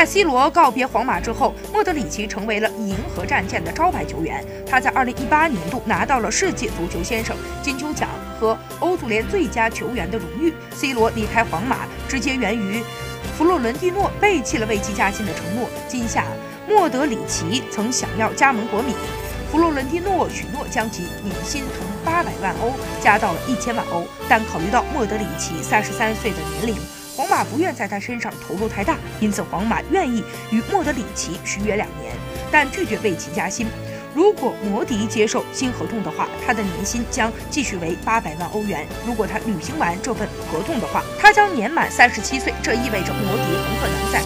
在 C 罗告别皇马之后，莫德里奇成为了银河战舰的招牌球员。他在2018年度拿到了世界足球先生、金球奖和欧足联最佳球员的荣誉。C 罗离开皇马直接源于弗洛伦蒂诺背弃了为其加薪的承诺。今夏，莫德里奇曾想要加盟国米，弗洛伦蒂诺许诺将其年薪从八百万欧加到了一千万欧，但考虑到莫德里奇三十三岁的年龄。皇马不愿在他身上投入太大，因此皇马愿意与莫德里奇续约两年，但拒绝为其加薪。如果摩迪接受新合同的话，他的年薪将继续为八百万欧元。如果他履行完这份合同的话，他将年满三十七岁，这意味着摩迪很可能在。